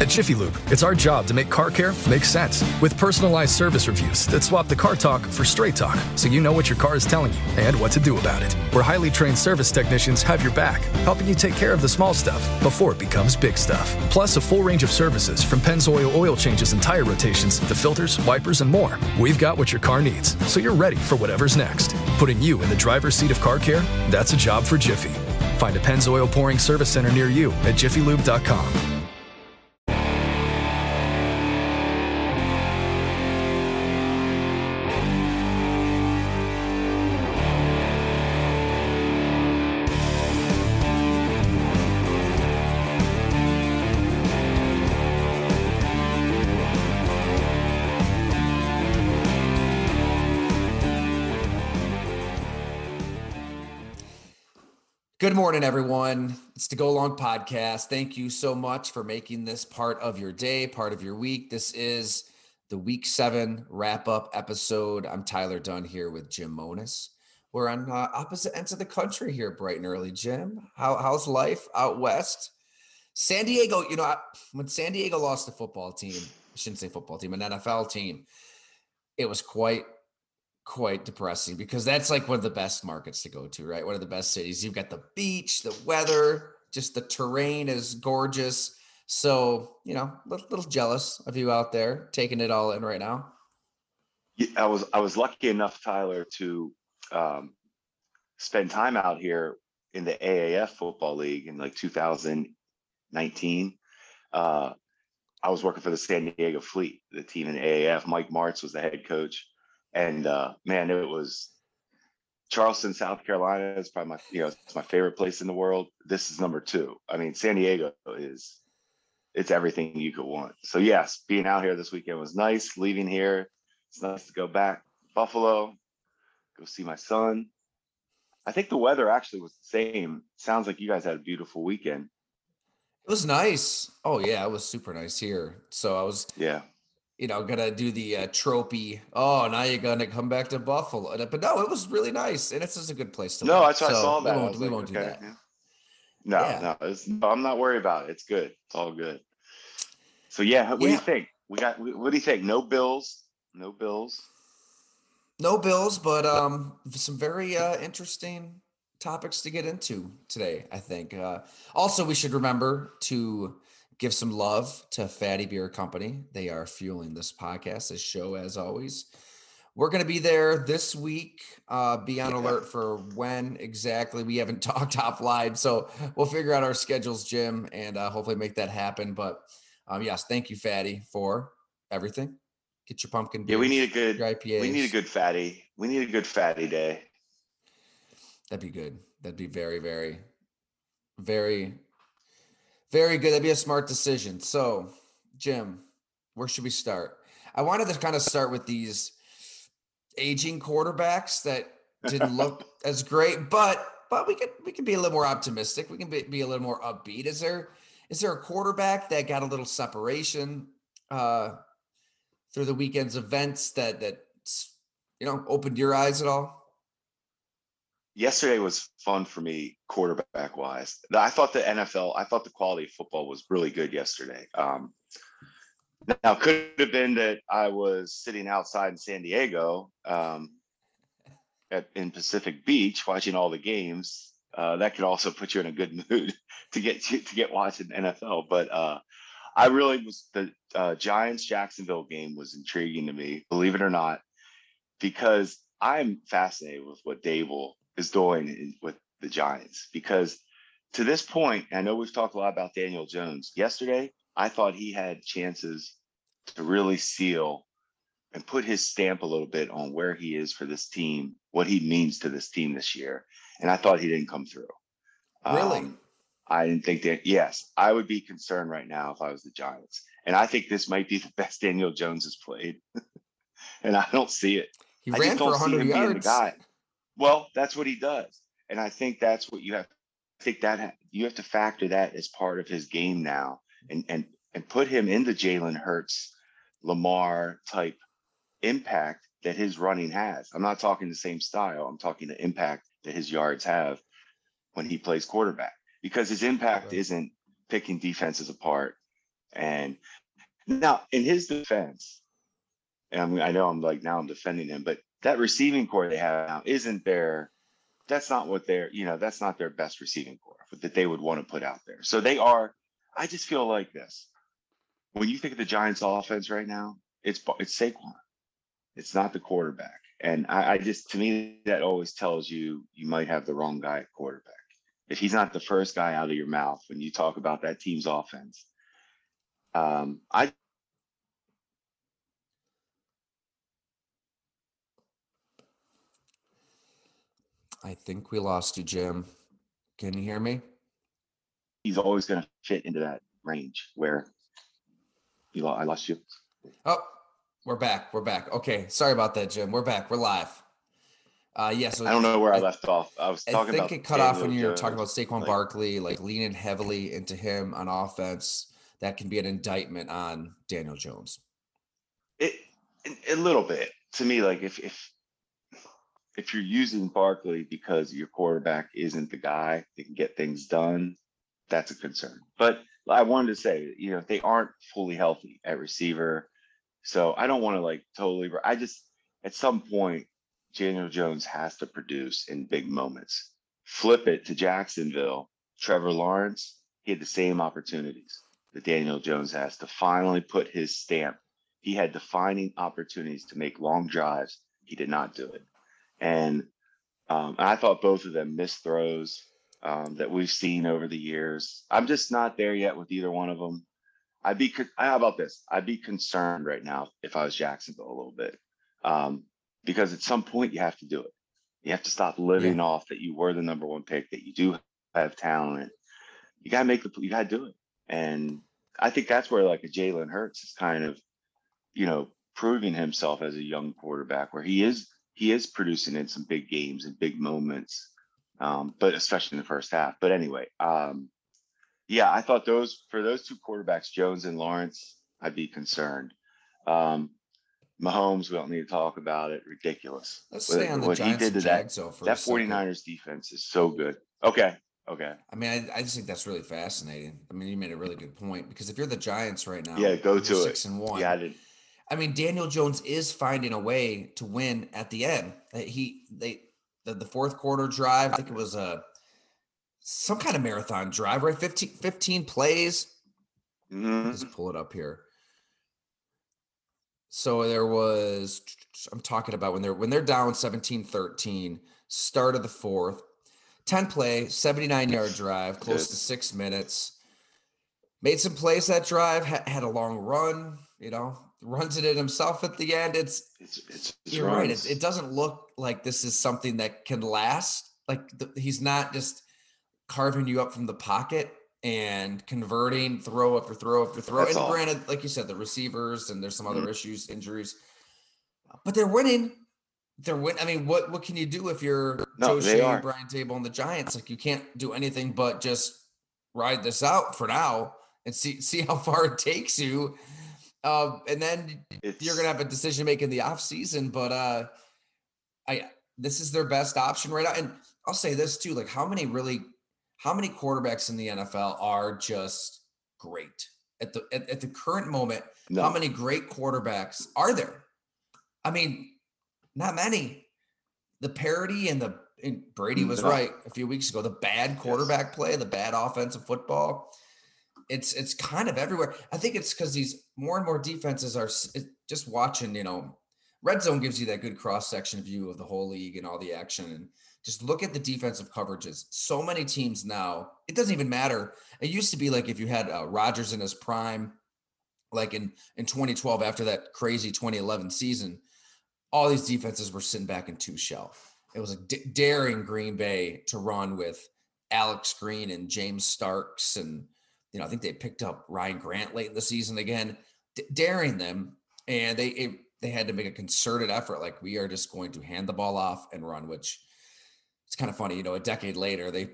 At Jiffy Lube, it's our job to make car care make sense with personalized service reviews that swap the car talk for straight talk so you know what your car is telling you and what to do about it. Where highly trained service technicians have your back, helping you take care of the small stuff before it becomes big stuff. Plus, a full range of services from Pennzoil oil changes and tire rotations to filters, wipers, and more. We've got what your car needs, so you're ready for whatever's next. Putting you in the driver's seat of car care? That's a job for Jiffy. Find a Pennzoil pouring service center near you at jiffylube.com. Good morning, everyone. It's the Go Long Podcast. Thank you so much for making this part of your day, part of your week. This is the week seven wrap up episode. I'm Tyler Dunne here with Jim Monos. We're on uh, opposite ends of the country here, bright and early. Jim, how, how's life out west? San Diego, you know, when San Diego lost the football team, I shouldn't say football team, an NFL team, it was quite quite depressing because that's like one of the best markets to go to, right? One of the best cities. You've got the beach, the weather, just the terrain is gorgeous. So, you know, a little, little jealous of you out there taking it all in right now. Yeah, I was I was lucky enough, Tyler, to um, spend time out here in the AAF football league in like 2019. Uh, I was working for the San Diego Fleet, the team in AAF. Mike Martz was the head coach and uh, man, it was Charleston, South Carolina is probably my you know it's my favorite place in the world. This is number two. I mean, San Diego is it's everything you could want. So yes, being out here this weekend was nice. Leaving here, it's nice to go back Buffalo, go see my son. I think the weather actually was the same. Sounds like you guys had a beautiful weekend. It was nice. Oh yeah, it was super nice here. So I was yeah you know, gonna do the uh, tropey. Oh, now you're gonna come back to Buffalo. But no, it was really nice, and it's just a good place to. No, live. that's why so I saw that. We won't, we like, won't okay, do that. Yeah. No, yeah. no, I'm not worried about it. It's good. It's all good. So yeah, what yeah. do you think? We got. What do you think? No bills. No bills. No bills, but um, some very uh, interesting topics to get into today. I think. Uh, also, we should remember to give some love to Fattey Beer Company. They are fueling this podcast, this show, as always. We're going to be there this week. Uh, be on yeah. alert for when exactly. We haven't talked offline, so we'll figure out our schedules, Jim, and uh, hopefully make that happen. But um, yes, thank you, Fattey, for everything. Get your pumpkin. Beers, yeah, we need a good. We need a good fatty. We need a good fatty day. That'd be good. That'd be very, very, very very good. That'd be a smart decision. So, Jim, where should we start? I wanted to kind of start with these aging quarterbacks that didn't look as great, but but we could we could be a little more optimistic. We can be, be a little more upbeat. Is there is there a quarterback that got a little separation uh, through the weekend's events that that you know opened your eyes at all? Yesterday was fun for me quarterback wise. I thought the NFL, I thought the quality of football was really good yesterday. Um, now could have been that I was sitting outside in San Diego um, at, in Pacific Beach watching all the games. Uh, that could also put you in a good mood to get to, to get watching NFL. But uh, I really was the uh, Giants Jacksonville game was intriguing to me, believe it or not, because I'm fascinated with what Daboll is doing with the Giants because to this point, I know we've talked a lot about Daniel Jones. Yesterday, I thought he had chances to really seal and put his stamp a little bit on where he is for this team, what he means to this team this year. And I thought he didn't come through. Really? Um, I didn't think that. Yes, I would be concerned right now if I was the Giants. And I think this might be the best Daniel Jones has played. and I don't see it. He I ran for 100 yards. Well, that's what he does. And I think that's what you have I think that you have to factor that as part of his game now and and and put him in the Jalen Hurts, Lamar type impact that his running has. I'm not talking the same style. I'm talking the impact that his yards have when he plays quarterback because his impact right. isn't picking defenses apart, And now, in his defense, and I'm, I know I'm like now I'm defending him, but that receiving corps they have now isn't there. That's not what they're. You know, that's not their best receiving corps that they would want to put out there. So they are. I just feel like this. When you think of the Giants' offense right now, it's it's Saquon. It's not the quarterback. And I, I just to me that always tells you you might have the wrong guy at quarterback. If he's not the first guy out of your mouth when you talk about that team's offense, um, I I think we lost you, Jim. Can you hear me? he's always going to fit into that range where you lo- I lost you. Oh, we're back. We're back. Okay. Sorry about that, Jim. We're back. We're live. Uh yeah, so I don't know where I, left off. I was talking I think it cut off when you were talking about Saquon like- Barkley, like leaning heavily into him on offense. That can be an indictment on Daniel Jones. It a- a little bit to me. Like if if if you're using Barkley because your quarterback isn't the guy that can get things done, that's a concern. But I wanted to say, you know, they aren't fully healthy at receiver, so I don't want to like totally. I just at some point, Daniel Jones has to produce in big moments. Flip it to Jacksonville, Trevor Lawrence. He had the same opportunities that Daniel Jones has to finally put his stamp. He had defining opportunities to make long drives. He did not do it. And um, I thought both of them missed throws um, that we've seen over the years. I'm just not there yet with either one of them. I'd be, how about this? I'd be concerned right now if I was Jacksonville a little bit. Um, because at some point you have to do it. You have to stop living off that you were the number one pick, that you do have talent. You gotta make the you gotta do it. And I think that's where like a Jalen Hurts is kind of, you know, proving himself as a young quarterback where he is he is producing in some big games and big moments. Um, but especially in the first half. But anyway, um, yeah, I thought those for those two quarterbacks, Jones and Lawrence, I'd be concerned. Um, Mahomes, we don't need to talk about it. Ridiculous. Let's What- stay on the what he did to that- Jags though for That a second. 49ers defense is so good. Okay. Okay. I mean, I, I just think that's really fascinating. I mean, you made a really good point because if you're the Giants right now, Yeah, go to it. six and one. Yeah, I did. I mean, Daniel Jones is finding a way to win at the end. He they the, the fourth quarter drive, I think it was a some kind of marathon drive, right? 15, 15 plays. Mhm. Just pull it up here. So there was I'm talking about when they're when they're down 17-13, start of the fourth, 10 play, 79 yard drive, close Good. to six minutes. Made some plays that drive, ha- had a long run, you know, runs it in himself at the end. It's It's it's, it's you're right. It, it doesn't look like this is something that can last. Like the, he's not just carving you up from the pocket and converting throw after throw after throw. That's and all. granted, like you said, the receivers and there's some other Mhm. issues, injuries, but they're winning. They're win. I mean, what what can you do if you're No, Joe Schoen. Brian Daboll, and the Giants? Like you can't do anything but just ride this out for now and see see how far it takes you. Um, and then It's, you're gonna have a decision making in the off season, but uh I this is their best option right now. And I'll say this too: like how many really how many quarterbacks in the NFL are just great at the at, at the current moment? no, How many great quarterbacks are there? I mean, not many. The parity and the and Brady was No. right a few weeks ago. The bad quarterback play, the bad offensive football. It's it's kind of everywhere. I think it's because these more and more defenses are just watching. You know, red zone gives you that good cross section view of the whole league and all the action. And just look at the defensive coverages. So many teams now. It doesn't even matter. It used to be like if you had uh, Rodgers in his prime, like in in 2012 after that crazy 2011 season, all these defenses were sitting back in two shell. It was like d- daring Green Bay to run with Alex Green and James Starks, and you know I think they picked up Ryan Grant late in the season again, d- daring them, and they it, they had to make a concerted effort. Like we are just going to hand the ball off and run, which it's kind of funny, you know. A decade later, they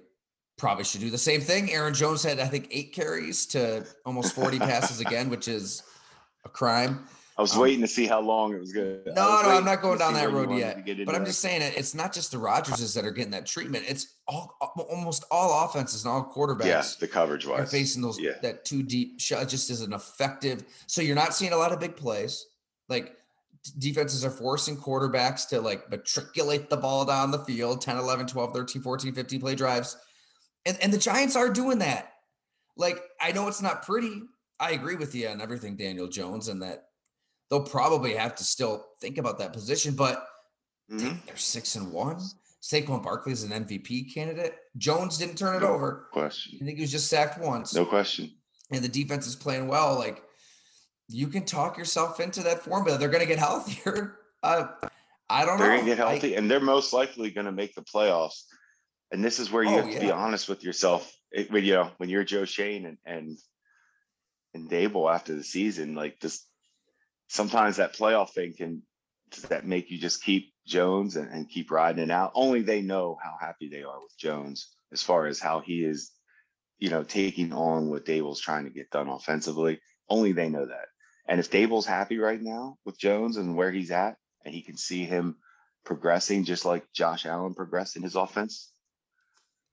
probably should do the same thing. Aaron Jones had I think eight carries to almost 40 passes again, which is a crime. I was Um, waiting to see how long it was good. No, no, I'm not going down that road yet. But I'm just saying it. It's not just the Rodgerses that are getting that treatment. It's all almost all offenses and all quarterbacks. yeah, the coverage are wise. facing those Yeah. that two deep shot just isn't effective. So you're not seeing a lot of big plays. Like defenses are forcing quarterbacks to like matriculate the ball down the field 10, 11, 12, 13, 14, 15 play drives. And and the Giants are doing that. Like I know it's not pretty. I agree with you on everything Daniel Jones and that they'll probably have to still think about that position, but Mhm. they're 6 and 1. Saquon Barkley is an MVP candidate. Jones didn't turn it No over. I Question. think he was just sacked once No question. and the defense is playing well, like you can talk yourself into that formula. They're going to get healthier. Uh, I don't know. They're gonna get I- healthy, and they're most likely gonna make the playoffs. And this is where you Oh, have to be honest with yourself. It, when you know when you're Joe Schoen and and and Daboll after the season, like just sometimes that playoff thing can does that make you just keep Jones and, and keep riding it out. Only they know how happy they are with Jones as far as how he is, you know, taking on what Daboll's trying to get done offensively. Only they know that. And if Daboll's happy right now with Jones and where he's at, and he can see him progressing just like Josh Allen progressed in his offense,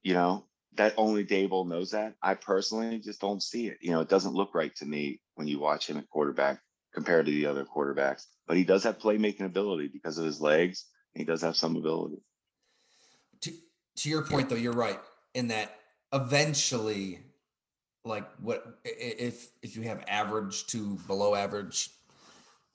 you know, that only Daboll knows that. I personally just don't see it. You know, it doesn't look right to me when you watch him at quarterback compared to the other quarterbacks. But he does have playmaking ability because of his legs. And he does have some ability. to, to your point though, you're right in that eventually, like what if if you have average to below average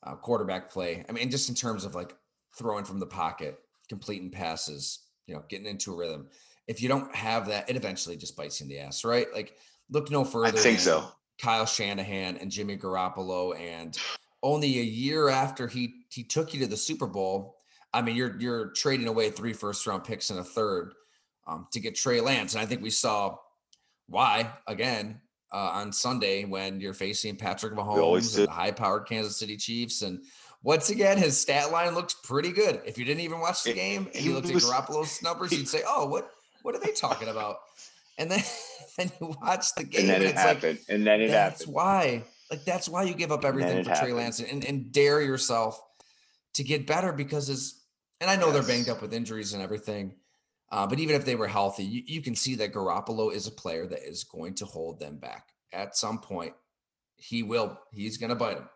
uh, quarterback play? I mean, just in terms of like throwing from the pocket, completing passes, you know, getting into a rhythm. If you don't have that, it eventually just bites you in the ass, right? Like look no further. I think so. Kyle Shanahan and Jimmy Garoppolo, and only a year after he he took you to the Super Bowl. I mean, you're you're trading away three first round picks and a third um, to get Trey Lance, and I think we saw why again uh, on Sunday when you're facing Patrick Mahomes and the high powered Kansas City Chiefs, and once again his stat line looks pretty good. If you didn't even watch the game and you looked at Garoppolo's numbers, you'd say, "Oh, what what are they talking about?" And then then you watch the game, And and, then it it's like happened. and then it that's happened. why. Like that's why you give up everything for Trey happened. Lance and, and dare yourself to get better because it's. and I know they're banged up with injuries and everything. Uh, but even if they were healthy, you, you can see that Garoppolo is a player that is going to hold them back at some point. He will. He's going to bite them.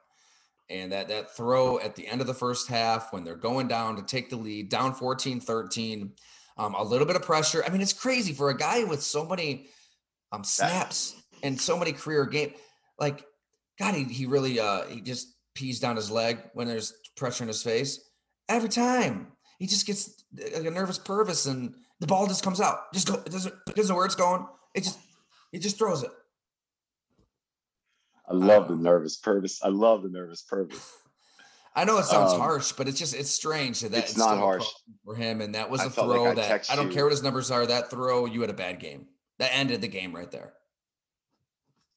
And that that throw at the end of the first half when they're going down to take the lead, down 14-13, um, a little bit of pressure. I mean, it's crazy for a guy with so many um, snaps and so many career game. Like, God, he, he really uh he just pees down his leg when there's pressure in his face. Every time he just gets like a nervous purvis and the ball just comes out. Just go. It doesn't it doesn't know where it's going. It just he just throws it. I love the nervous purpose. I love the nervous purpose. I know it sounds Um, harsh, but it's just it's strange that it's still not harsh. for him. And that was a felt like throw I that I don't you- care what his numbers are. That throw, you had a bad game. That ended the game right there.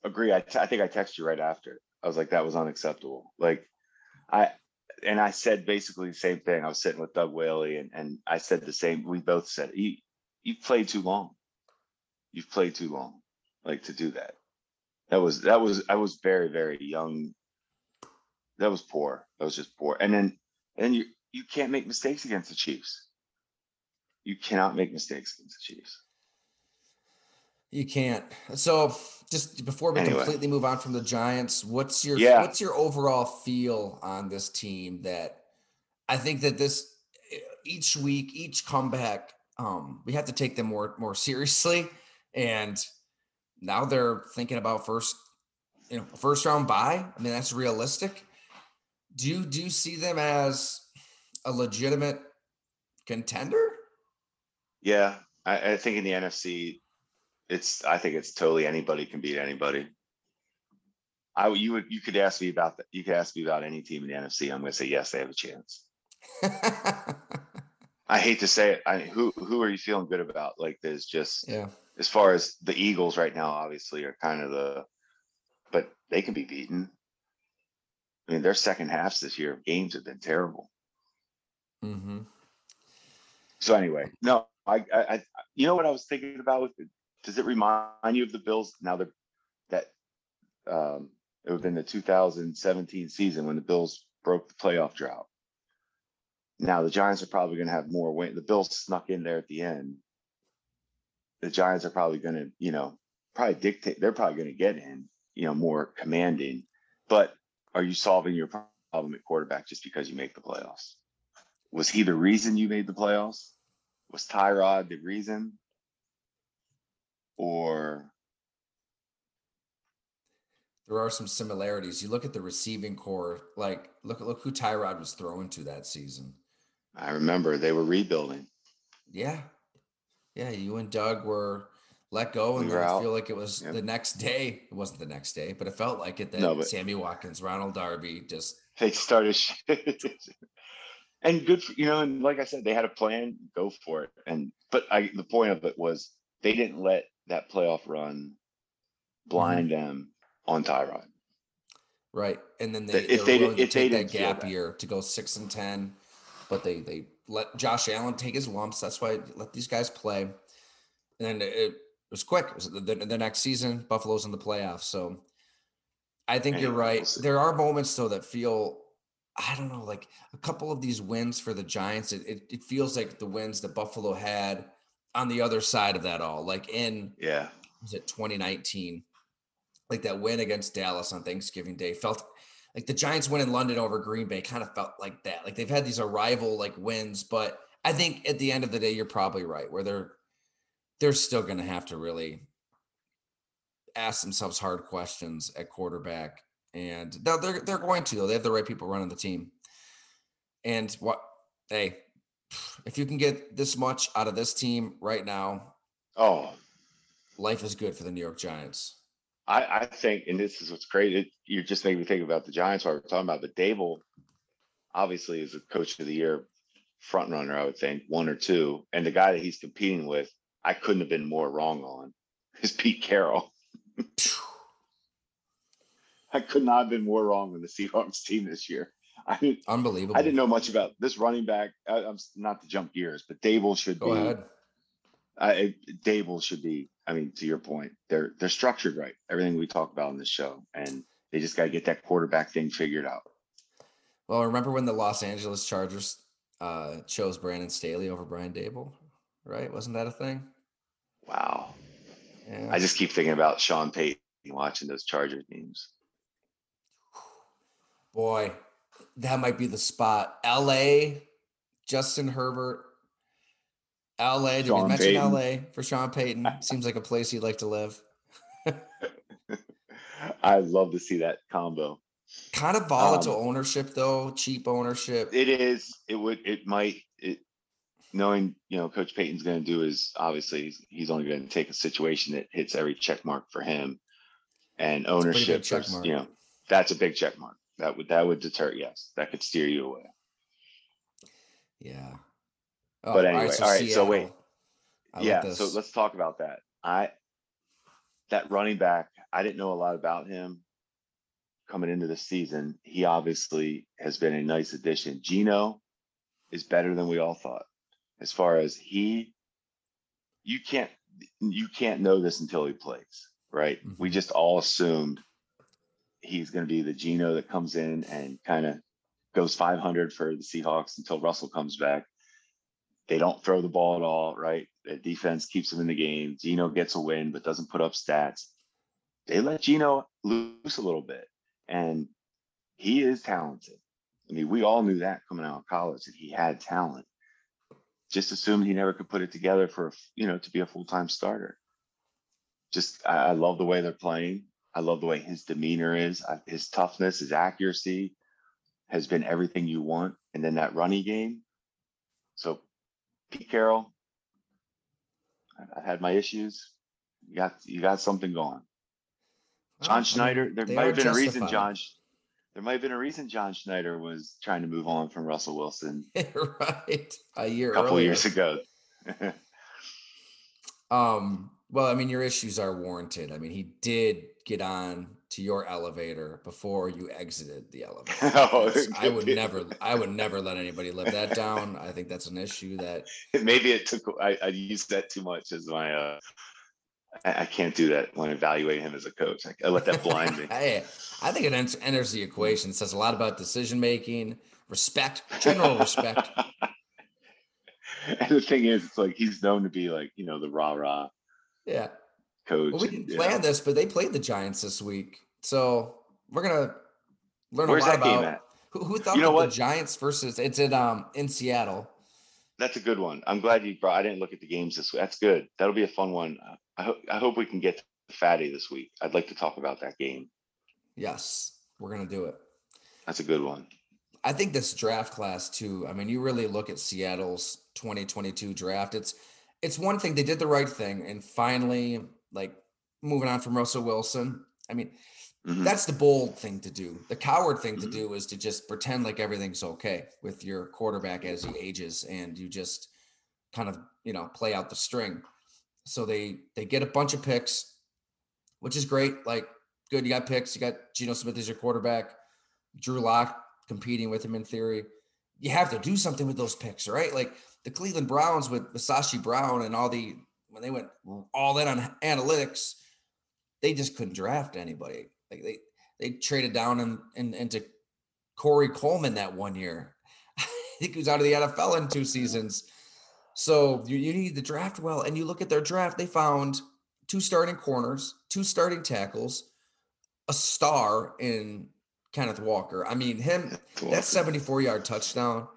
Agree. I, t- I think I texted you right after. I was like, that was unacceptable. Like, I and I said basically the same thing. I was sitting with Doug Whaley, and and I said the same. We both said, you you've played too long. You've played too long, like to do that. That was that was I was very very young. That was poor. That was just poor. And then and you you can't make mistakes against the Chiefs. You cannot make mistakes against the Chiefs. You can't. So just before we Anyway. completely move on from the Giants, what's your Yeah. what's your overall feel on this team that I think that this each week, each comeback, um, we have to take them more more seriously. And now they're thinking about first, you know, first round bye. I mean, that's realistic. Do you do you see them as a legitimate contender? Yeah, I, I think in the NFC, it's I think it's totally anybody can beat anybody. I would- you would you could ask me about that. You could ask me about any team in the NFC. I'm going to say yes, they have a chance. I hate to say it. I who who are you feeling good about? Like there's just yeah. as far as the Eagles right now, obviously are kind of the, but they can be beaten. I mean, their second halves this year of games have been terrible. Mm-hmm. So anyway, no, I, I, I, you know what I was thinking about with it? Does it remind you of the Bills now that that um It would have been the 2017 season when the Bills broke the playoff drought. Now the Giants are probably going to have more win. The Bills snuck in there at the end. The Giants are probably going to, you know, probably dictate. They're probably going to get in, you know, more commanding. But are you solving your problem at quarterback just because you make the playoffs? Was he the reason you made the playoffs? Was Tyrod the reason? Or there are some similarities. You look at the receiving corps, like look look who Tyrod was throwing to that season. I remember they were rebuilding. Yeah. Yeah, you and Doug were let go, and we I feel like it was yep. the next day. It wasn't the next day, but it felt like it. That no, Sammy Watkins, Ronald Darby, just they started. and good, for, you know, and like I said, they had a plan. Go for it. And but I, the point of it was they didn't let that playoff run blind mm-hmm. them on Tyrod. Right, and then they, if they, did, if they take that gap that. year to go six and ten, but they they let Josh Allen take his lumps. That's why let these guys play. And it, was quick. It was the, the, next season, Buffalo's in the playoffs. So I think you're right. There are moments though that feel, I don't know, like a couple of these wins for the Giants. It, it, it feels like the wins that Buffalo had on the other side of that all. Like in yeah, was it 2019? Like that win against Dallas on Thanksgiving Day felt like the Giants win in London over Green Bay kind of felt like that. Like they've had these arrival like wins, but I think at the end of the day, you're probably right where they're they're still going to have to really ask themselves hard questions at quarterback, and they're they're, they're going to though. They have the right people running the team, and what hey, if you can get this much out of this team right now, oh, life is good for the New York Giants. I, I think, and this is what's great. It, you're just making me think about the Giants while we're talking about, but Daboll obviously is a coach of the year front runner, I would think, one or two. And the guy that he's competing with, I couldn't have been more wrong on is Pete Carroll. I could not have been more wrong on the Seahawks team this year. I didn't, Unbelievable. I didn't know much about this running back. I, am not to jump gears, but Daboll should Go be. Ahead. I, Daboll should be. I mean, to your point, they're they're structured right. Everything we talk about in this show, and they just got to get that quarterback thing figured out. Well, remember when the Los Angeles Chargers uh, chose Brandon Staley over Brian Daboll? right? Wasn't that a thing? Wow. Yeah. I just keep thinking about Sean Payton watching those Charger games. Boy, that might be the spot. L.A. Justin Herbert LA. Did Sean we mention Payton. LA for Sean Payton? Seems like a place he'd like to live. I'd love to see that combo. Kind of volatile um, ownership though, cheap ownership. It is. It would. It might. Knowing you know Coach Payton's going to do is obviously he's, he's only going to take a situation that hits every check mark for him, and ownership. Versus, you know, that's a big check mark. That would that would deter. Yes, that could steer you away. Yeah. Oh, but anyway, all right. So, all right, so wait. I yeah. Like so let's talk about that. I that running back. I didn't know a lot about him coming into the season. He obviously has been a nice addition. Geno is better than we all thought. As far as he, you can't you can't know this until he plays, right? Mm-hmm. We just all assumed he's going to be the Geno that comes in and kind of goes 500 for the Seahawks until Russell comes back. They don't throw the ball at all, right? The defense keeps them in the game. Geno gets a win, but doesn't put up stats. They let Geno loose a little bit, and he is talented. I mean, we all knew that coming out of college that he had talent. Just assumed he never could put it together for you know to be a full time starter. Just I, I, love the way they're playing. I love the way his demeanor is, his toughness, his accuracy has been everything you want. And then that running game. So Pete Carroll, I had my issues. You got you got something going. John Schneider, there might have been justified. a reason John there might have been a reason John Schneider was trying to move on from Russell Wilson. right. A year ago. a couple earlier. years ago. um, well, I mean, your issues are warranted. I mean, he did get on to your elevator before you exited the elevator. oh, I would never, I would never let anybody live that down. I think that's an issue that maybe it took. I, I used that too much as my uh, I, I can't do that when I evaluate him as a coach. I, I let that blind me. hey, I think it enters the equation. It says a lot about decision making, respect, general respect. and the thing is, it's like he's known to be like you know the rah rah. Yeah. Coach. Well, we didn't plan know. this, but they played the Giants this week, so we're gonna learn Where's a lot that about game at? who, who thought you know the Giants versus it's in um in Seattle. That's a good one. I'm glad you brought. I didn't look at the games this week. That's good. That'll be a fun one. I hope. I hope we can get Fattey this week. I'd like to talk about that game. Yes, we're gonna do it. That's a good one. I think this draft class too. I mean, you really look at Seattle's 2022 draft. It's it's one thing they did the right thing and finally like moving on from Russell Wilson. I mean, mm-hmm. that's the bold thing to do. The coward thing mm-hmm. to do is to just pretend like everything's okay with your quarterback as he ages and you just kind of, you know, play out the string. So they they get a bunch of picks, which is great. Like, good, you got picks. You got Geno Smith as your quarterback, Drew Lock competing with him in theory. You have to do something with those picks, right? Like the Cleveland Browns with Masashi Brown and all the when they went all in on analytics, they just couldn't draft anybody. Like they they traded down and in, in, into Corey Coleman that one year. I think he was out of the NFL in two seasons. So you, you need the draft well. And you look at their draft, they found two starting corners, two starting tackles, a star in Kenneth Walker. I mean, him, that 74 yard touchdown,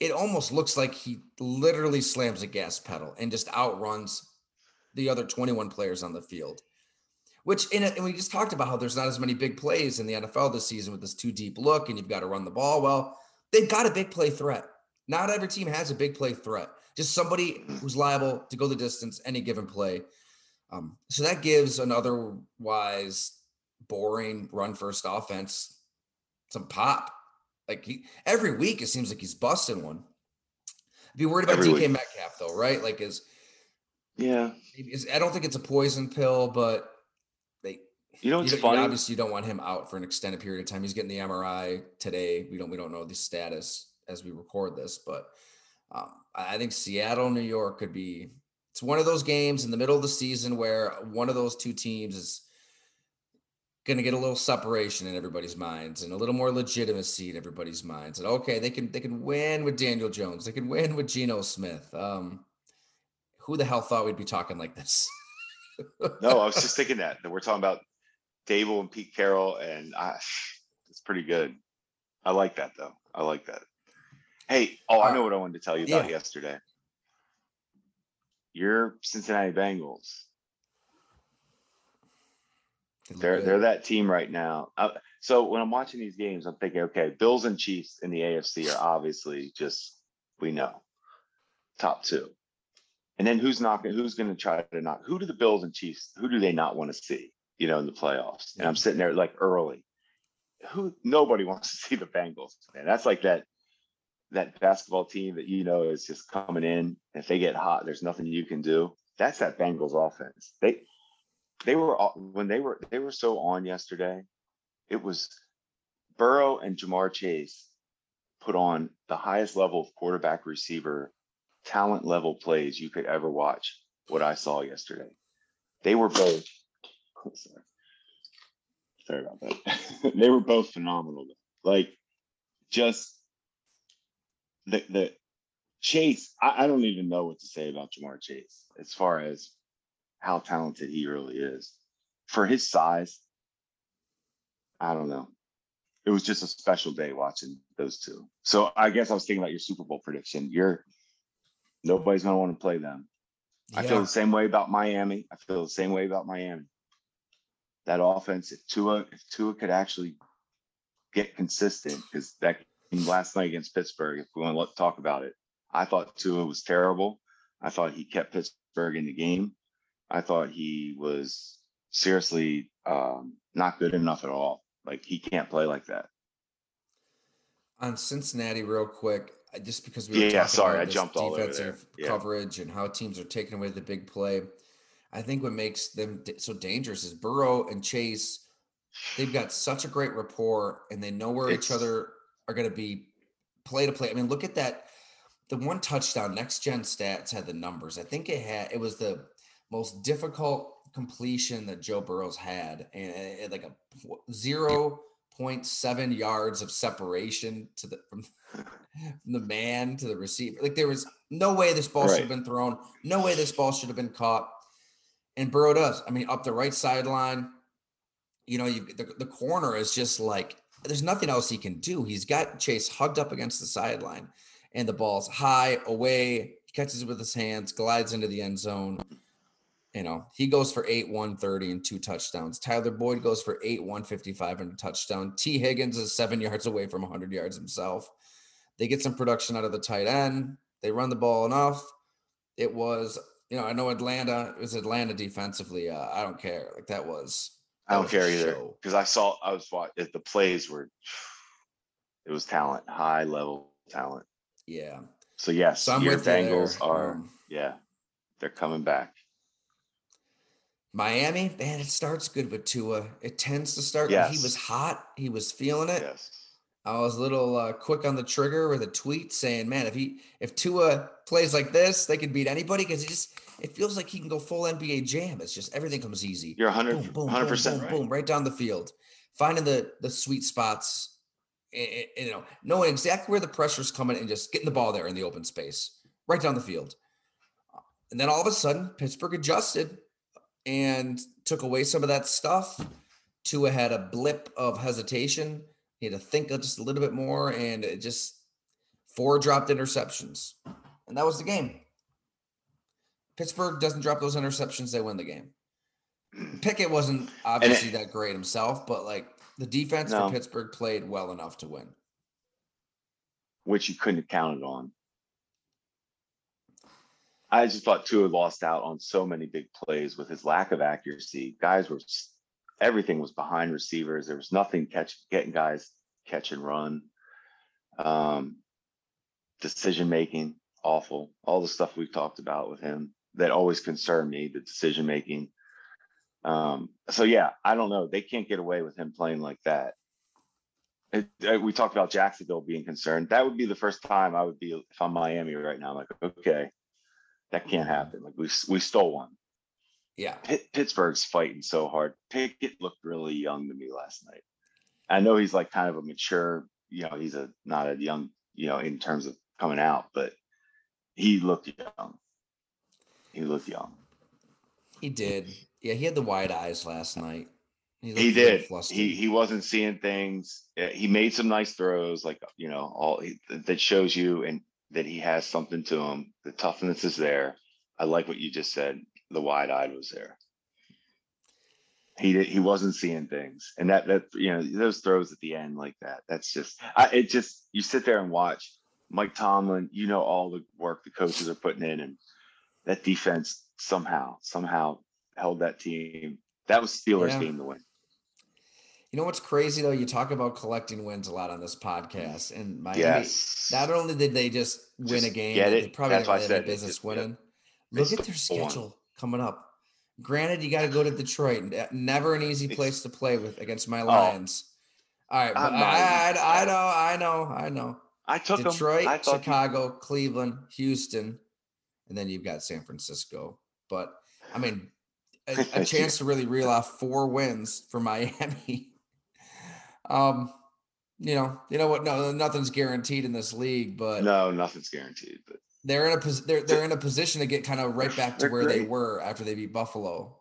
it almost looks like he literally slams a gas pedal and just outruns the other 21 players on the field. Which, in it, and we just talked about how there's not as many big plays in the NFL this season with this two deep look, and you've got to run the ball. Well, they've got a big play threat. Not every team has a big play threat just somebody who's liable to go the distance any given play. Um, so that gives an otherwise boring run first offense some pop. Like he every week it seems like he's busting one. Be worried about every DK week. Metcalf though, right? Like is yeah. Is, I don't think it's a poison pill, but you know it's funny. obviously you don't want him out for an extended period of time. He's getting the MRI today. We don't we don't know the status as we record this, but um, I think Seattle, New York could be. It's one of those games in the middle of the season where one of those two teams is going to get a little separation in everybody's minds and a little more legitimacy in everybody's minds. And okay, they can they can win with Daniel Jones. They can win with Geno Smith. Um, who the hell thought we'd be talking like this? no, I was just thinking that that we're talking about Daboll and Pete Carroll, and I, it's pretty good. I like that though. I like that. Hey, oh, I know what I wanted to tell you about yeah. yesterday. Your Cincinnati Bengals. They're they're that team right now. Uh, so when I'm watching these games, I'm thinking, okay, Bills and Chiefs in the AFC are obviously just we know top two, and then who's knocking? Who's going to try to knock? Who do the Bills and Chiefs? Who do they not want to see? You know, in the playoffs. And I'm sitting there like early. Who nobody wants to see the Bengals, man. That's like that that basketball team that you know is just coming in. If they get hot, there's nothing you can do. That's that Bengals offense. They they were when they were they were so on yesterday. It was Burrow and Ja'Marr Chase put on the highest level of quarterback receiver talent level plays you could ever watch. What I saw yesterday, they were both. Sorry, sorry about that. they were both phenomenal. Like just the the Chase, I, I, don't even know what to say about Ja'Marr Chase as far as how talented he really is. For his size, I don't know. It was just a special day watching those two. So I guess I was thinking about your Super Bowl prediction. You're nobody's gonna want to play them. Yeah. I feel the same way about Miami. I feel the same way about Miami. That offense, if Tua, if Tua could actually get consistent, because that last night against Pittsburgh, if we want to talk about it, I thought Tua was terrible. I thought he kept Pittsburgh in the game. I thought he was seriously um, not good enough at all. Like he can't play like that. On Cincinnati, real quick, just because we yeah, sorry, I jumped all defensive yeah. coverage and how teams are taking away the big play. I think what makes them so dangerous is Burrow and Chase. They've got such a great rapport, and they know where it's, each other are going to be play to play. I mean, look at that. The one touchdown, next gen stats had the numbers. I think it had, it was the most difficult completion that Joe Burrow's had, and, like a zero point seven yards of separation to the from, from, the man to the receiver. Like there was no way this ball right. should have been thrown. No way this ball should have been caught. And Burrow does. I mean, up the right sideline, you know, you the, the corner is just like there's nothing else he can do. He's got Chase hugged up against the sideline, and the ball's high away. He catches it with his hands, glides into the end zone. You know, he goes for eight, 130 and two touchdowns. Tyler Boyd goes for eight, 155 and a touchdown. Tee Higgins is seven yards away from 100 yards himself. They get some production out of the tight end. They run the ball enough. It was, you know, I know Atlanta, it was Atlanta defensively. Uh, I don't care. Like that was I don't care either because I saw I was watching the plays were it was talent, high level talent. Yeah. So yes, so your Bengals are um, yeah, they're coming back. Miami, man, it starts good with Tua. It tends to start. Yes. He was hot. He was feeling it. Yes. I was a little uh, quick on the trigger with a tweet saying, "Man, if he if Tua plays like this, they can beat anybody because it just it feels like he can go full NBA jam. It's just everything comes easy. You're 100 100 percent right. boom, right down the field, finding the the sweet spots. And, and, you know, knowing exactly where the pressure's coming and just getting the ball there in the open space, right down the field. And then all of a sudden, Pittsburgh adjusted and took away some of that stuff. Tua had a blip of hesitation he had to think just a little bit more, and it just four dropped interceptions, and that was the game. Pittsburgh doesn't drop those interceptions; they win the game. Pickett wasn't obviously it, that great himself, but like the defense no. for Pittsburgh played well enough to win, which you couldn't have counted on. I just thought Tua lost out on so many big plays with his lack of accuracy. Guys were everything was behind receivers. There was nothing catch getting guys catch and run. Um, decision making awful. All the stuff we've talked about with him that always concerned me. The decision making. Um, so yeah, I don't know. They can't get away with him playing like that. It, it, we talked about Jacksonville being concerned. That would be the first time I would be if I'm Miami right now. I'm like, okay, that can't happen. Like we we stole one. Yeah. Pitt, Pittsburgh's fighting so hard. Pickett looked really young to me last night. I know he's like kind of a mature, you know, he's a not a young, you know, in terms of coming out, but he looked young. He looked young. He did. Yeah, he had the wide eyes last night. He, he did. He he wasn't seeing things. Eh, he made some nice throws, like you know, all that shows you and that he has something to him. The toughness is there. I like what you just said the wide eyed was there. He he wasn't seeing things, and that that you know those throws at the end like that. That's just I, it. Just you sit there and watch Mike Tomlin. You know all the work the coaches are putting in, and that defense somehow somehow held that team. That was Steelers yeah. game to win. You know what's crazy though? You talk about collecting wins a lot on this podcast, and Miami. Yes. Not only did they just win just a game, they probably That's didn't really business just, winning. Yeah. Look at their schedule coming up. Granted, you got to go to Detroit. Never an easy place to play with against my oh. Lions. Oh, All right, but I, I, I, know, I know, I know. I took Detroit, I Chicago, you... Cleveland, Houston, and then you've got San Francisco. But I mean, a, a chance to really reel off four wins for Miami. um, you know, you know what? No, nothing's guaranteed in this league, but no, nothing's guaranteed. But they're in a they're they're in a position to get kind of right back to where great. they were after they beat Buffalo.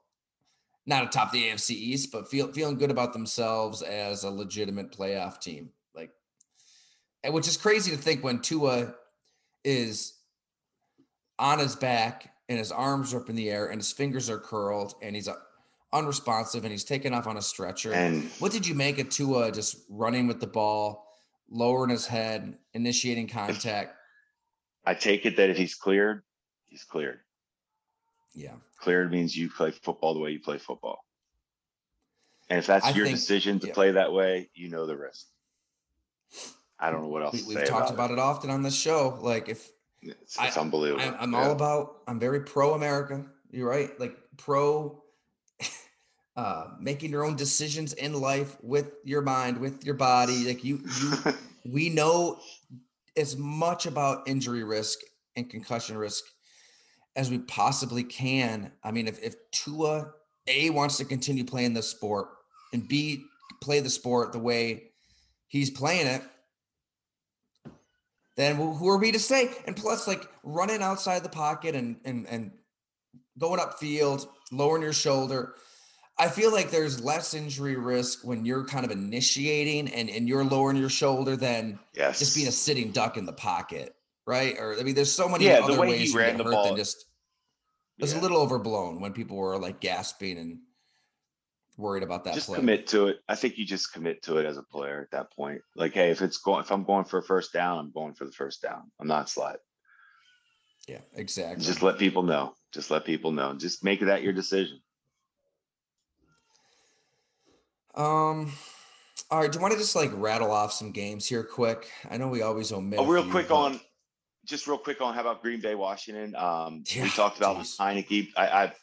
Not atop the AFC East, but feel, feeling good about themselves as a legitimate playoff team. Like, and which is crazy to think when Tua is on his back and his arms are up in the air and his fingers are curled and he's uh, unresponsive and he's taken off on a stretcher. And what did you make of Tua just running with the ball, lowering his head, initiating contact? I take it that if he's cleared, he's cleared. Yeah. Cleared means you play football the way you play football. And if that's I your think, decision to yeah. play that way, you know the risk. I don't know what else. We, have talked about, about it. it. often on this show. Like if it's, it's I, unbelievable. I, am yeah. all about. I'm very pro America. You're right. Like pro uh making your own decisions in life with your mind, with your body. Like you, you we know as much about injury risk and concussion risk as we possibly can. I mean, if if Tua A wants to continue playing the sport and B play the sport the way he's playing it, then who are we to say? And plus, like running outside the pocket and and and going upfield, lowering your shoulder. I feel like there's less injury risk when you're kind of initiating and, and you're lowering your shoulder than yes. just being a sitting duck in the pocket, right? Or I mean, there's so many yeah, other ways to get hurt ball, than just it was yeah. a little overblown when people were like gasping and worried about that. Just play. commit to it. I think you just commit to it as a player at that point. Like, hey, if it's going, if I'm going for a first down, I'm going for the first down. I'm not slide. Yeah, exactly. Just let people know. Just let people know. Just make that your decision. Um. All right. Do you want to just like rattle off some games here, quick? I know we always omit. Oh, real quick but... on, just real quick on how about Green Bay, Washington? Um, yeah, we talked about geez. Heinicke. I, I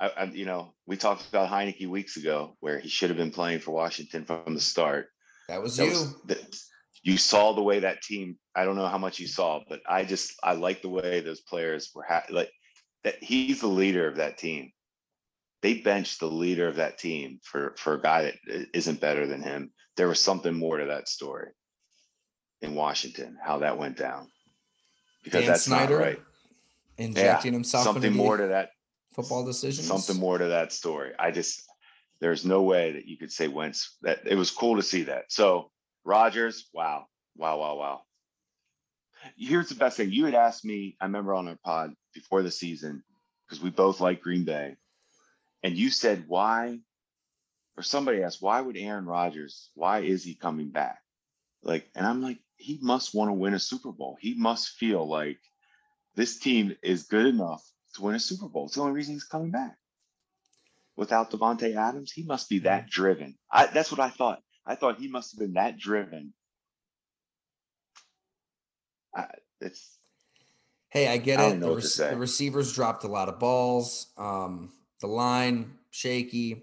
I, I, you know, we talked about Heinicke weeks ago, where he should have been playing for Washington from the start. That was that you. Was you saw the way that team. I don't know how much you saw, but I just I like the way those players were ha- like that. He's the leader of that team. They benched the leader of that team for for a guy that isn't better than him. There was something more to that story in Washington, how that went down, because Dan that's Snyder not right. Injecting yeah, himself something more to that football decision. Something more to that story. I just there's no way that you could say Wentz that it was cool to see that. So Rodgers, wow, wow, wow, wow. Here's the best thing. You had asked me, I remember on our pod before the season, because we both like Green Bay, and you said why, or somebody asked, why would Aaron Rodgers, why is he coming back? Like, and I'm like, he must want to win a Super Bowl. He must feel like this team is good enough to win a Super Bowl. It's the only reason he's coming back. Without Davante Adams, he must be that driven. I, that's what I thought. I thought he must have been that driven. I, it's. Hey, I get I it. The, rec- the, receivers dropped a lot of balls. Um, the line shaky.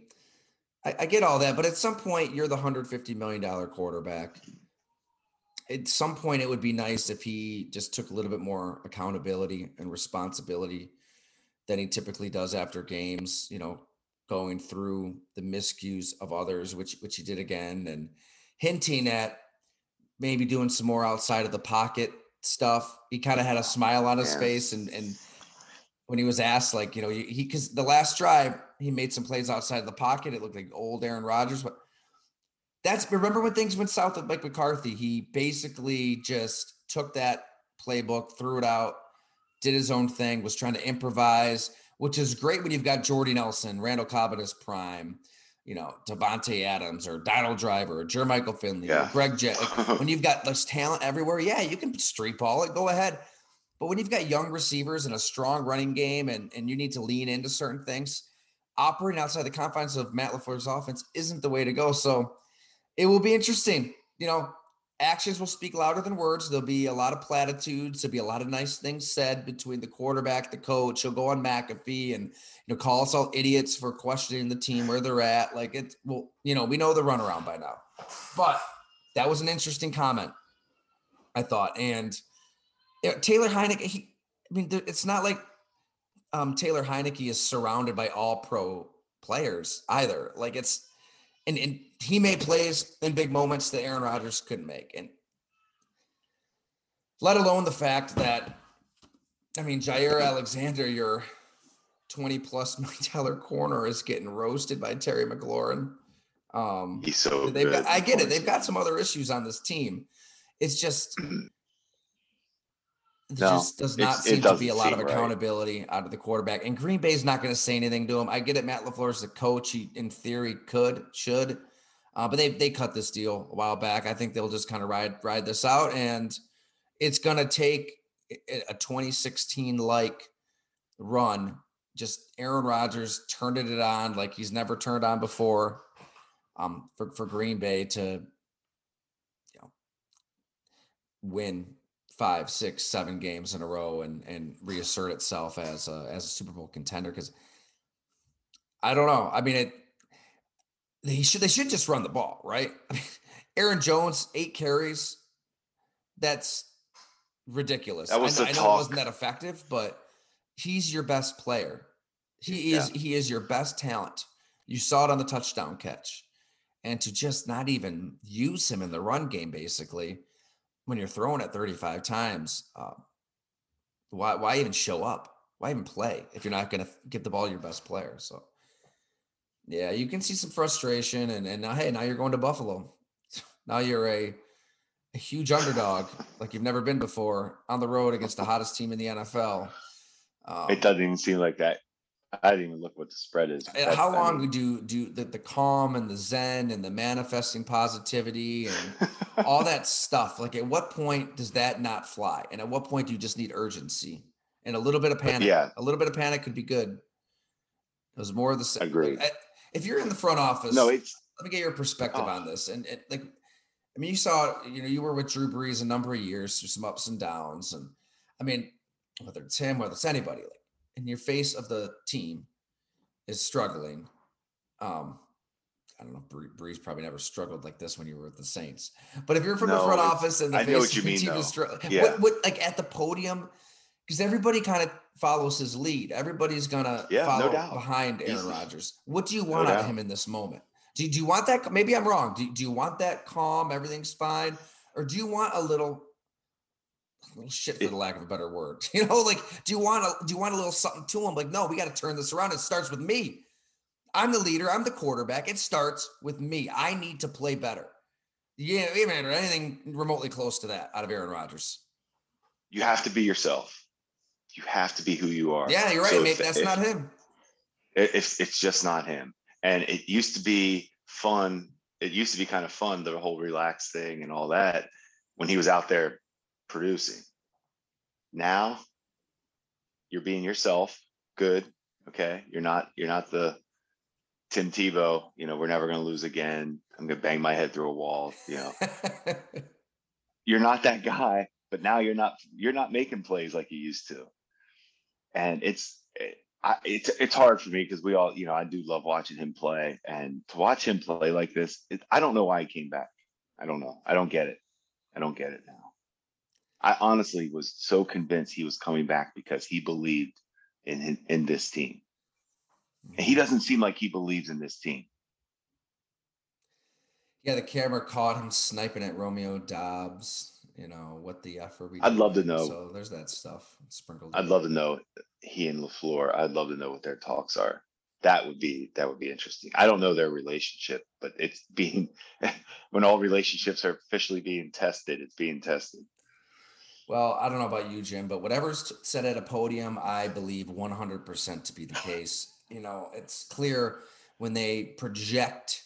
I, I get all that, but at some point, you're the hundred fifty million dollar quarterback. At some point, it would be nice if he just took a little bit more accountability and responsibility than he typically does after games, you know, going through the miscues of others, which which he did again, and hinting at maybe doing some more outside of the pocket stuff. He kind of had a smile on his face, and and when he was asked, like you know, he because the last drive he made some plays outside of the pocket. It looked like old Aaron Rodgers, but that's remember when things went south with Mike McCarthy. He basically just took that playbook, threw it out, did his own thing, was trying to improvise, which is great when you've got Jordy Nelson, Randall Cobb prime, you know, Davante Adams or Donald Driver or Jermichael Finley yeah. or Greg Jet. Like, when you've got this talent everywhere, yeah, you can street ball it, go ahead. But when you've got young receivers and a strong running game and, and you need to lean into certain things, operating outside the confines of Matt LaFleur's offense isn't the way to go. So it will be interesting. You know, actions will speak louder than words. There'll be a lot of platitudes. There'll be a lot of nice things said between the quarterback, the coach. He'll go on McAfee and you know call us all idiots for questioning the team where they're at. Like it, well, you know, we know the runaround by now. But that was an interesting comment, I thought. And you know, Taylor Heinicke, he, I mean, it's not like um, Taylor Heinicke is surrounded by all pro players either. Like it's and, and he made plays in big moments that Aaron Rodgers couldn't make. And let alone the fact that, I mean, Jaire Alexander, your 20 plus million dollar corner, is getting roasted by Terry McLaurin. Um, He's so good. Got, I get it. They've got some other issues on this team. It's just There no, just does not seem to be a lot of accountability right. out of the quarterback. And Green Bay's not going to say anything to him. I get it. Matt LaFleur is the coach. He, in theory, could, should, uh, but they they cut this deal a while back. I think they'll just kind of ride ride this out, and it's going to take a 2016 like run. Just Aaron Rodgers turned it on like he's never turned on before. Um, for for Green Bay to, you know, win five, six, seven games in a row and and reassert itself as a as a Super Bowl contender. Because I don't know. I mean, it they should they should just run the ball, right? Aaron Jones, eight carries. That's ridiculous. That was I, the I know it wasn't that effective, but he's your best player. He is he is your best talent. You saw it on the touchdown catch. And to just not even use him in the run game, basically, when you're throwing it 35 times, uh, why why even show up? Why even play if you're not going to give the ball to your best player? So, yeah, you can see some frustration. And and now, hey, now you're going to Buffalo. Now you're a a huge underdog like you've never been before on the road against the hottest team in the NFL. Um, it doesn't even seem like that. I didn't even look what the spread is. how long I mean, do do the, the calm and the zen and the manifesting positivity and all that stuff? Like, at what point does that not fly? And at what point do you just need urgency and a little bit of uh, panic? Yeah, a little bit of panic could be good. It was more of the same. Agree. If you're in the front office, no, it's. Let me get your perspective oh. on this. And it, like, I mean, you saw, you know, you were with Drew Brees a number of years through some ups and downs, and I mean, whether it's him, whether it's anybody, like in your face of the team is struggling. Um, I don't know. Brees probably never struggled like this when you were with the Saints. But if you're from no, the front office and the I face of the mean, team is struggling, yeah. what, what, like at the podium, because everybody kind of follows his lead. Everybody's gonna yeah, follow no behind Aaron Rodgers. What do you want no out of him in this moment? Do, do you want that? Maybe I'm wrong. Do, do you want that calm? Everything's fine, or do you want a little little shit for the lack of a better word. You know, like, do you want a do you want a little something to him? Like, no, we got to turn this around. It starts with me. I'm the leader. I'm the quarterback. It starts with me. I need to play better. Yeah, man, or anything remotely close to that out of Aaron Rodgers. You have to be yourself. You have to be who you are. Yeah, you're right, so mate. If, That's if, not him. It's it's just not him. And it used to be fun. It used to be kind of fun, the whole relaxed thing and all that, when he was out there producing. Now you're being yourself. Good. Okay. You're not, you're not the Tim Tebow, you know, we're never going to lose again. I'm going to bang my head through a wall. You know, you're not that guy, but now you're not, you're not making plays like you used to. And it's, it, I, it's it's hard for me because we all, you know, I do love watching him play, and to watch him play like this, it, I don't know why he came back. I don't know. I don't get it. I don't get it now. I honestly was so convinced he was coming back because he believed in in, in this team. And he mm-hmm. doesn't seem like he believes in this team. Yeah, the camera caught him sniping at Romeo Doubs. You know what the we? I'd love to know. So there's that stuff sprinkled. I'd love to know he and LaFleur. I'd love to know what their talks are. That would be that would be interesting. I don't know their relationship, but it's being when all relationships are officially being tested. It's being tested. Well, I don't know about you, Jim, but whatever's said at a podium, I believe 100% to be the case. You know, it's clear when they project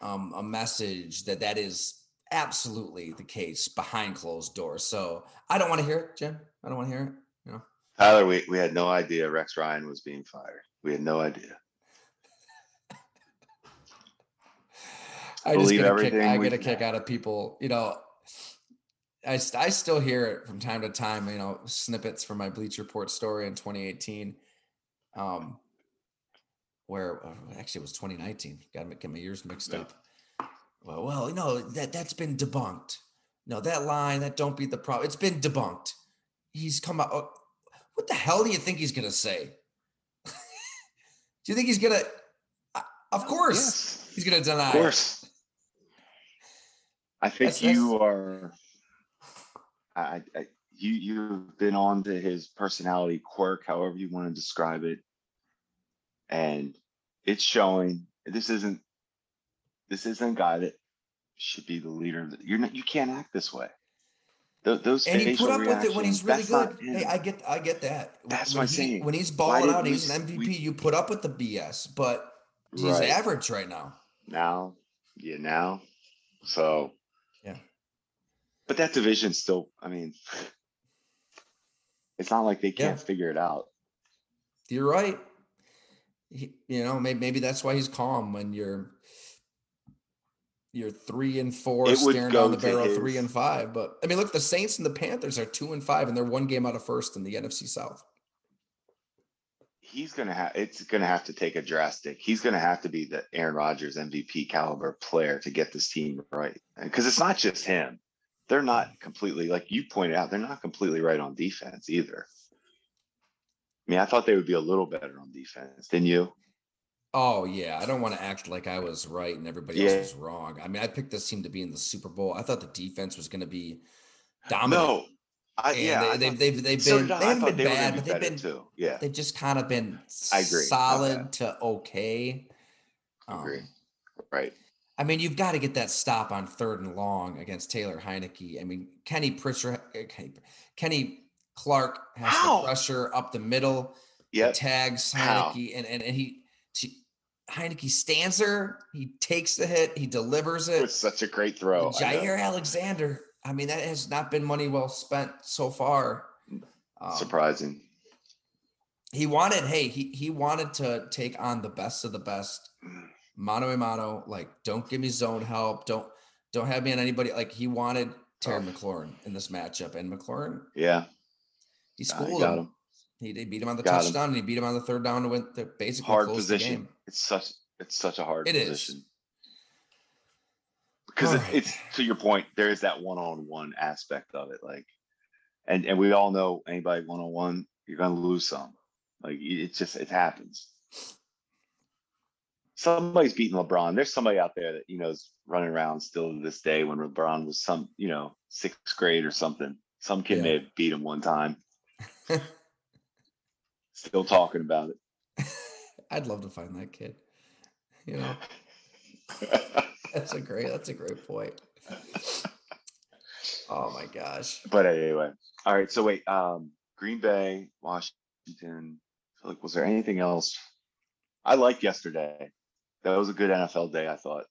um, a message that that is absolutely the case behind closed doors. So I don't want to hear it, Jim. I don't want to hear it. You know, Tyler, we, we had no idea Rex Ryan was being fired. We had no idea. I just get a kick, I get a kick out of people, you know, I, I still hear it from time to time, you know, snippets from my Bleacher Report story in 2018. Um, where uh, actually it was 2019. Got to get my years mixed up. Well, well, you know, that that's been debunked. No, that line, that don't be the problem. It's been debunked. He's come out. Oh, what the hell do you think he's going to say? do you think he's going to? Uh, of course, yes. he's going to deny. Of course. I think that's, you that's, are I, I you you've been on to his personality quirk, however you want to describe it, and it's showing. This isn't this isn't a guy that should be the leader. You're not. You can't act this way. those and he put up with it when he's really good. Hey, I get I get that. That's when what I'm saying. When he's balling out, he's an MVP. We, you put up with the BS, but he's right. average right now. Now, yeah, now. So but that division still, I mean, it's not like they can't yeah. figure it out. You're right. He, you know, maybe, maybe that's why he's calm when you're you're three and four it staring down the barrel his... three and five. But I mean, look, the Saints and the Panthers are two and five, and they're one game out of first in the NFC South. He's gonna have it's gonna have to take a drastic. He's gonna have to be the Aaron Rodgers MVP caliber player to get this team right. Because it's not just him they're not completely like you pointed out they're not completely right on defense either I mean, I thought they would be a little better on defense, didn't you? Oh yeah, I don't want to act like I was right and everybody Yeah. else was wrong. I mean, I picked this team to be in the Super Bowl. I thought the defense was going to be dominant. No, I and yeah, they, have thought- they've they've so been they haven't been they bad, be but they've been too. Yeah, they've just kind of been I agree. Solid bad. to okay. agree. Um, Right. I mean, you've got to get that stop on third and long against Taylor Heinicke. I mean, Kenny Pritchard, uh, Kenny, Clark has How? the pressure up the middle. He tags? Heinicke, and, and and he Heineke stands her. He takes the hit. He delivers It it. was such a great throw. And I. Jaire Alexander. I mean, that has not been money well spent so far. Um, Surprising. he wanted. Hey, he he wanted to take on the best of the best, mano a mano. Like, don't give me zone help. Don't don't have me on anybody. Like, he wanted Terry Oh. McLaurin in this matchup, and McLaurin Yeah. he schooled him. him. He, they beat him on the Got him. touchdown, and he beat him on the third down to win. To basically Hard close the position. game. It's such it's such a hard It is. position. Because it, Alright. it's to your point, there is that one-on-one aspect of it. Like and and we all know anybody one-on-one, you're gonna lose some. Like it just it happens. Somebody's beating LeBron. There's somebody out there that you know is running around still to this day when LeBron was some, you know, sixth grade or something. Some kid may have beat him one time. still talking about it. I'd love to find that kid. You know, that's a great. That's a great point. Oh my gosh. but anyway, all right. So wait, um, Green Bay, Washington. Like, was there anything else? I liked yesterday. That was a good NFL day. I thought.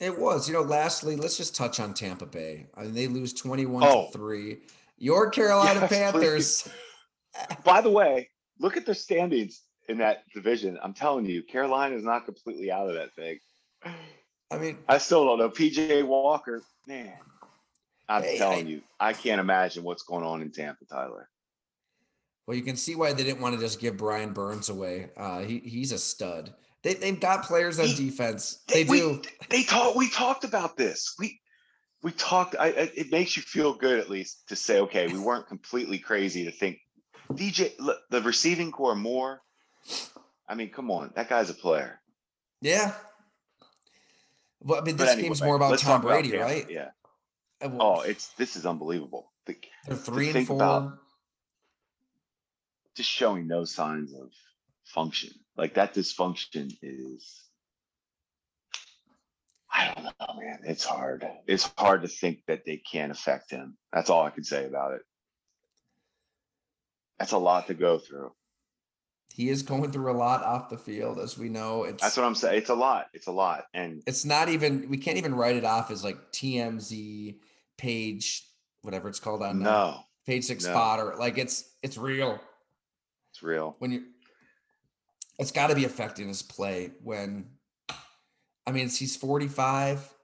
It was. You know, lastly, let's just touch on Tampa Bay. I mean, they lose 21 Oh. to 3. Your Carolina Yes, Panthers. By the way, look at their standings in that division. I'm telling you, Carolina is not completely out of that thing. I mean, I still don't know. PJ Walker, man. I'm Hey, telling I- you, I can't imagine what's going on in Tampa, Tyler. well, you can see why they didn't want to just give Brian Burns away. Uh, he he's a stud. They they've got players on He- defense. They we, do. They talked. We talked about this. We we talked. I, I, it makes you feel good at least to say, okay, we weren't completely crazy to think DJ look, the receiving corps more. I mean, come on, that guy's a player. Yeah. Well, I mean, But this anyway, game's more about Tom talk about Brady, right? Yeah. Uh, Oh, it's this is unbelievable. The, They're three and four. about- just showing no signs of function. Like that dysfunction is. I don't know, man. It's hard. It's hard to think that they can't affect him. That's all I can say about it. That's a lot to go through. He is going through a lot off the field, as we know. It's That's what I'm saying. It's a lot. It's a lot. And it's not even we can't even write it off as like TMZ page, whatever it's called on uh, no, page six no. fodder. Like it's it's real. it's real. when you it's got to be affecting his play when i mean he's 45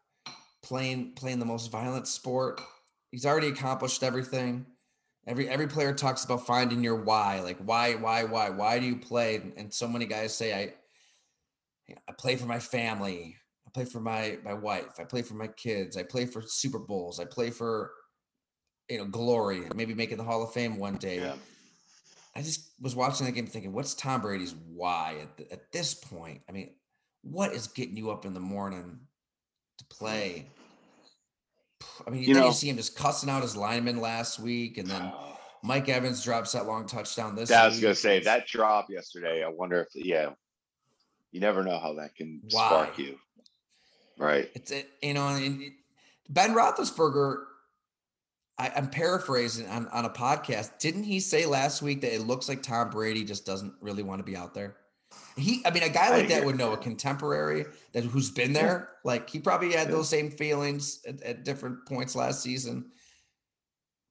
playing playing the most violent sport. He's already accomplished everything. Every every player talks about finding your why like why why why why do you play? And, so many guys say i i play for my family. I play for my my wife. I play for my kids. I play for super bowls. I play for you know glory maybe making the hall of fame one day. Yeah. I just was watching that game thinking, what's Tom Brady's why at, th- at this point? I mean, what is getting you up in the morning to play? I mean, You know- you see him just cussing out his lineman last week, and then Mike Evans drops that long touchdown this I was week. gonna say that drop yesterday. I wonder if yeah, you never know how that can spark you. Right. It's it, you know, and it- Ben Roethlisberger. I, I'm paraphrasing on, on a podcast. Didn't he say last week that it looks like Tom Brady just doesn't really want to be out there? He, I mean, a guy like that would know a contemporary that who's been there. Like he probably had those same feelings at, at different points last season.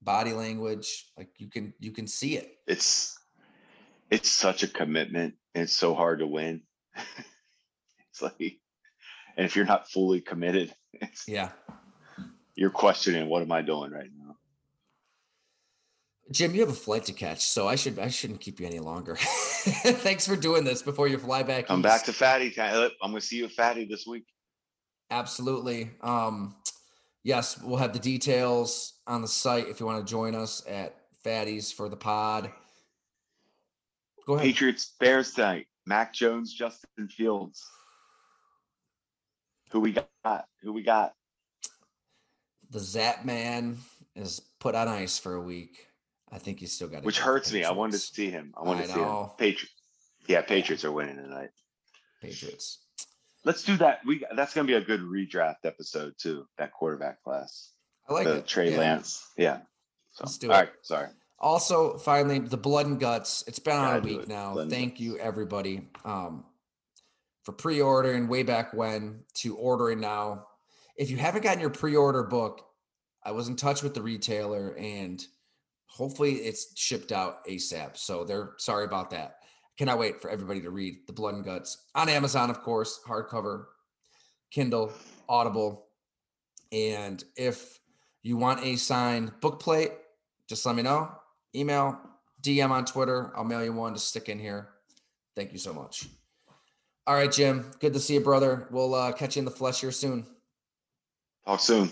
Body language, like you can you can see it. It's it's such a commitment and it's so hard to win. it's like and if you're not fully committed, it's Yeah, you're questioning what am I doing right now? Jim, you have a flight to catch, so I should I shouldn't keep you any longer. Thanks for doing this before you fly back. I'm back to Fattey. time. I'm gonna see you at Fattey this week. Absolutely. Um, yes, we'll have the details on the site if you want to join us at Fattey's for the pod. Go ahead. Patriots Bears tonight. Mac Jones, Justin Fields. Who we got? Who we got? The Zap Man is put on ice for a week. I think he's still got it. Which hurts me. I wanted to see him. I wanted I to see him. Patriots. Yeah, Patriots are winning tonight. Patriots. Let's do that. We that's gonna be a good redraft episode too. That quarterback class. I like the it. Trey Yeah. Lance. Yeah. So, Let's do all it. right. Sorry. Also, finally, the blood and guts. It's been on a week now. Blood Thank you, everybody, um, for pre-ordering way back when to ordering now. If you haven't gotten your pre-order book, I was in touch with the retailer, and hopefully, it's shipped out ASAP. So they're sorry about that. Cannot wait for everybody to read the blood and guts on Amazon, of course, hardcover, Kindle, Audible, and if you want a signed book plate, just let me know. Email, DM on Twitter. I'll mail you one to stick in here. Thank you so much. All right, Jim. Good to see you, brother. We'll uh, catch you in the flesh here soon. Talk soon.